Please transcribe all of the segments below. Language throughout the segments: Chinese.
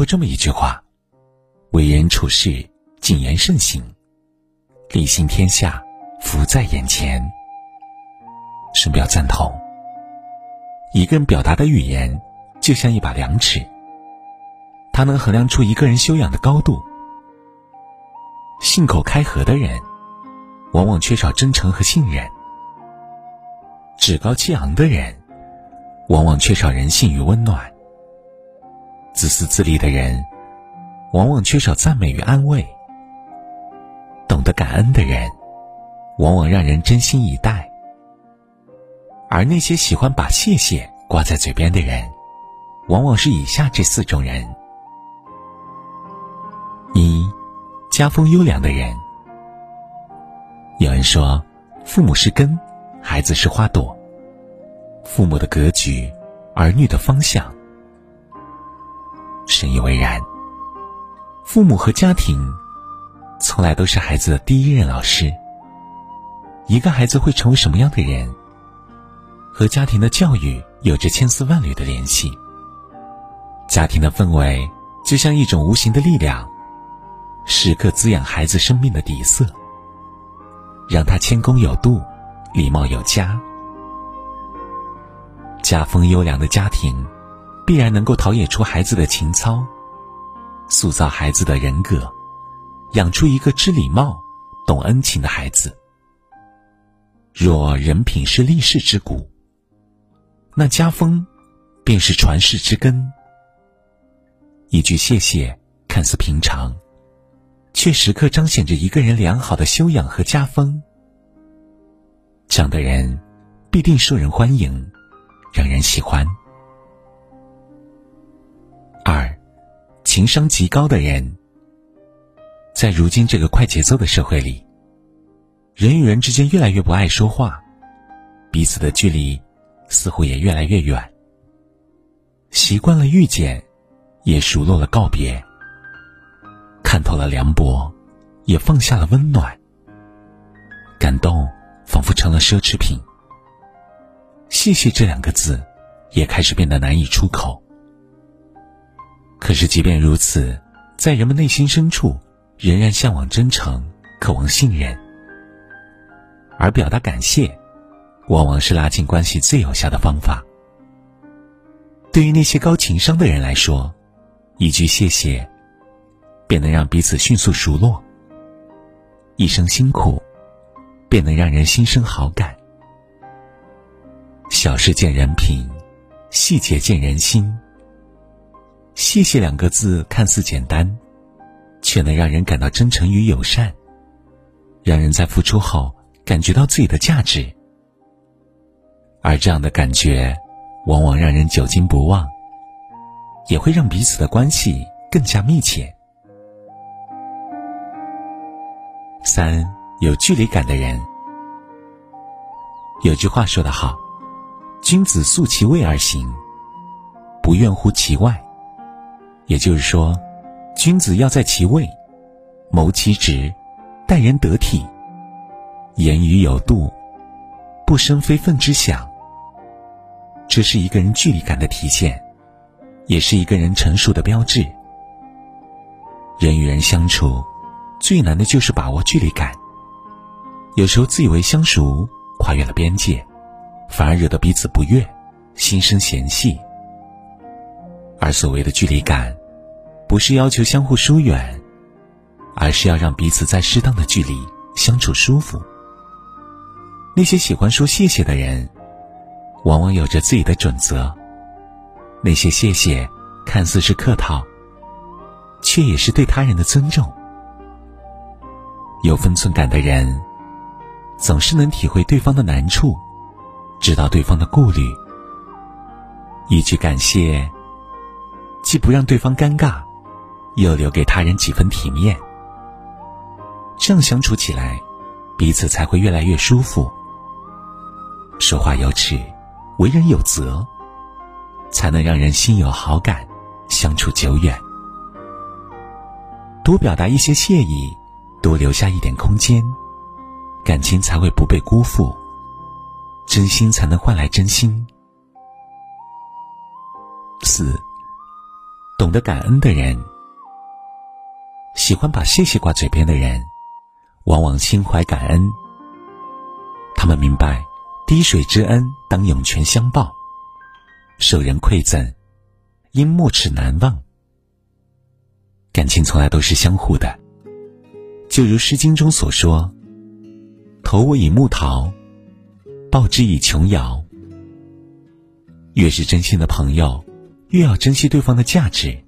过这么一句话：“为人处事，谨言慎行，理行天下，福在眼前。”深表赞同。一个人表达的语言，就像一把量尺，它能衡量出一个人修养的高度。信口开河的人，往往缺少真诚和信任；趾高气昂的人，往往缺少人性与温暖；自私自利的人，往往缺少赞美与安慰；懂得感恩的人，往往让人真心以待。而那些喜欢把“谢谢”挂在嘴边的人，往往是以下这四种人：一、家风优良的人。有人说，父母是根，孩子是花朵。父母的格局，儿女的方向。深以为然。父母和家庭，从来都是孩子的第一任老师。一个孩子会成为什么样的人？和家庭的教育有着千丝万缕的联系。家庭的氛围就像一种无形的力量，时刻滋养孩子生命的底色，让他谦恭有度，礼貌有加。家风优良的家庭，必然能够陶冶出孩子的情操，塑造孩子的人格，养出一个知礼貌、懂恩情的孩子。若人品是立世之骨。那家风，便是传世之根。一句谢谢看似平常，却时刻彰显着一个人良好的修养和家风。这样的人，必定受人欢迎，让人喜欢。二，情商极高的人，在如今这个快节奏的社会里，人与人之间越来越不爱说话，彼此的距离。似乎也越来越远。习惯了遇见，也熟络了告别。看透了凉薄，也放下了温暖。感动仿佛成了奢侈品。谢谢这两个字，也开始变得难以出口。可是即便如此，在人们内心深处，仍然向往真诚，渴望信任。而表达感谢。往往是拉近关系最有效的方法。对于那些高情商的人来说，一句谢谢，便能让彼此迅速熟络；一声辛苦，便能让人心生好感。小事见人品，细节见人心。谢谢两个字看似简单，却能让人感到真诚与友善，让人在付出后感觉到自己的价值。而这样的感觉，往往让人久经不忘，也会让彼此的关系更加密切。三有距离感的人，有句话说得好：“君子素其位而行，不愿乎其外。”也就是说，君子要在其位，谋其职，待人得体，言语有度，不生非分之想。这是一个人距离感的体现，也是一个人成熟的标志。人与人相处，最难的就是把握距离感。有时候自以为相熟，跨越了边界，反而惹得彼此不悦，心生嫌隙。而所谓的距离感，不是要求相互疏远，而是要让彼此在适当的距离相处舒服。那些喜欢说谢谢的人。往往有着自己的准则。那些谢谢，看似是客套，却也是对他人的尊重。有分寸感的人，总是能体会对方的难处，知道对方的顾虑。一句感谢，既不让对方尴尬，又留给他人几分体面。这样相处起来，彼此才会越来越舒服。说话有尺。为人有责，才能让人心有好感，相处久远。多表达一些谢意，多留下一点空间，感情才会不被辜负，真心才能换来真心。四，懂得感恩的人，喜欢把谢谢挂嘴边的人，往往心怀感恩。他们明白，滴水之恩当涌泉相报，受人馈赠，应没齿难忘。感情从来都是相互的，就如《诗经》中所说：“投我以木桃，报之以琼瑶。”越是真心的朋友，越要珍惜对方的价值；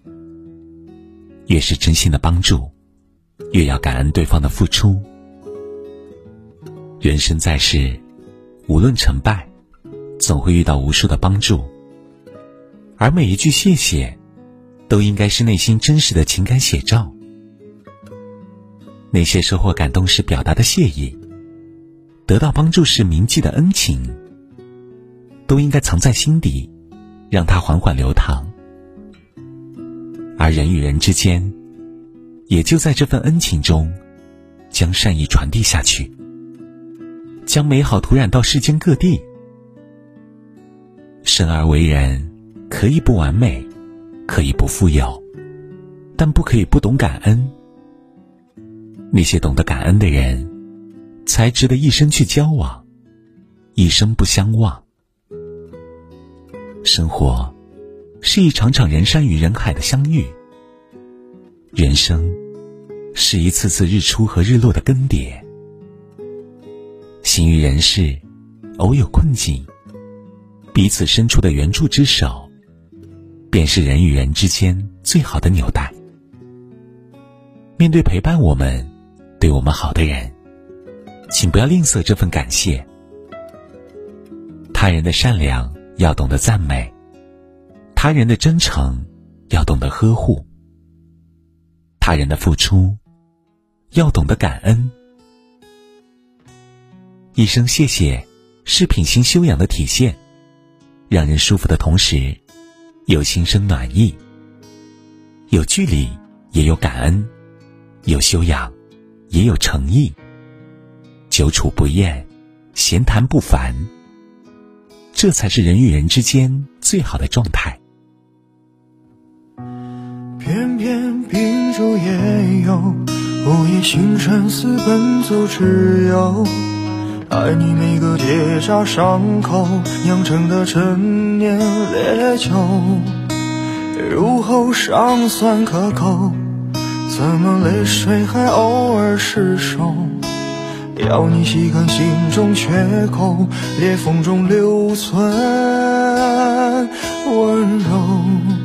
越是真心的帮助，越要感恩对方的付出。人生在世，无论成败，总会遇到无数的帮助，而每一句谢谢，都应该是内心真实的情感写照。那些收获感动时表达的谢意，得到帮助时铭记的恩情。都应该藏在心底，让它缓缓流淌。而人与人之间，也就在这份恩情中，将善意传递下去，将美好涂染到世间各地。生而为人，可以不完美，可以不富有，但不可以不懂感恩。那些懂得感恩的人，才值得一生去交往，一生不相忘。生活是一场场人山与人海的相遇，人生是一次次日出和日落的更迭。行于人世，偶有困境，彼此伸出的援助之手，便是人与人之间最好的纽带。面对陪伴我们、对我们好的人，请不要吝啬这份感谢。他人的善良。要懂得赞美，他人的真诚要懂得呵护，他人的付出要懂得感恩。一声谢谢是品行修养的体现，让人舒服的同时，有心生暖意；有距离也有感恩，有修养也有诚意，久处不厌，闲谈不烦。这才是人与人之间最好的状态。偏秉烛夜游，午夜星辰似奔走之友。爱你每个结痂伤口酿成的陈年烈酒，入喉尚算可口，怎么泪水还偶尔失守？要你细看心中缺口，裂缝中留存温柔。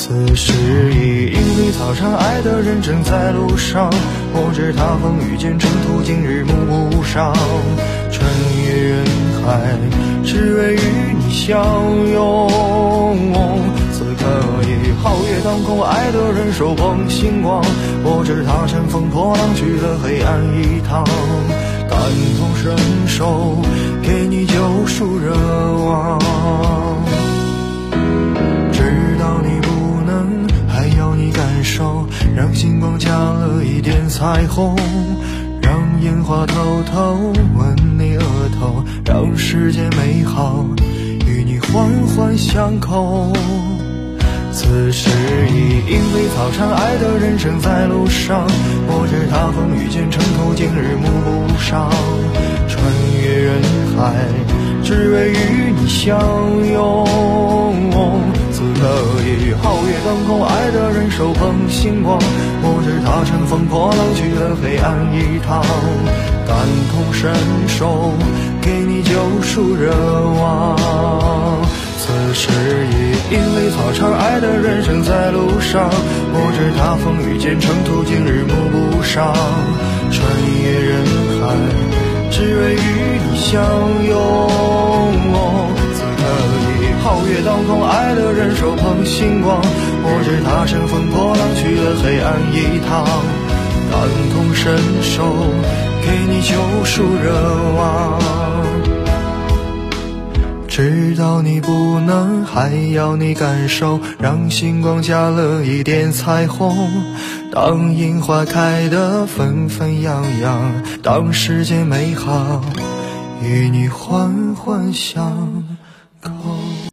此时已莺飞草长，爱的人正在路上。我知他风雨兼程途经，日暮不赏。穿越人海，只为与你相拥。此刻已皓月当空，爱的人手捧星光。我知他乘风破浪去了黑暗一趟，感同身受，给你救赎热望。让星光加了一点彩虹，让烟花偷偷吻你额头，让世界美好与你环环相扣。此时已莺飞草长，爱的人正在路上。我知他风雨兼程途经，日暮不赏。穿越人海，只为与你相拥。此刻已皓月当空，爱的人手捧星光。我知他乘风破浪去了黑暗一趟，感同身受，给你救赎热望。此时已莺飞草长，爱的人生在路上。我知他风雨兼程途经，日暮不赏。穿越人海，只为与你相拥。当空，爱的人手捧星光。我知他乘风破浪去了黑暗一趟，感同身受，给你救赎热望。知道你不能，还要你感受，让星光加了一点彩虹。当樱花开得纷纷扬扬，当世界美好与你环环相。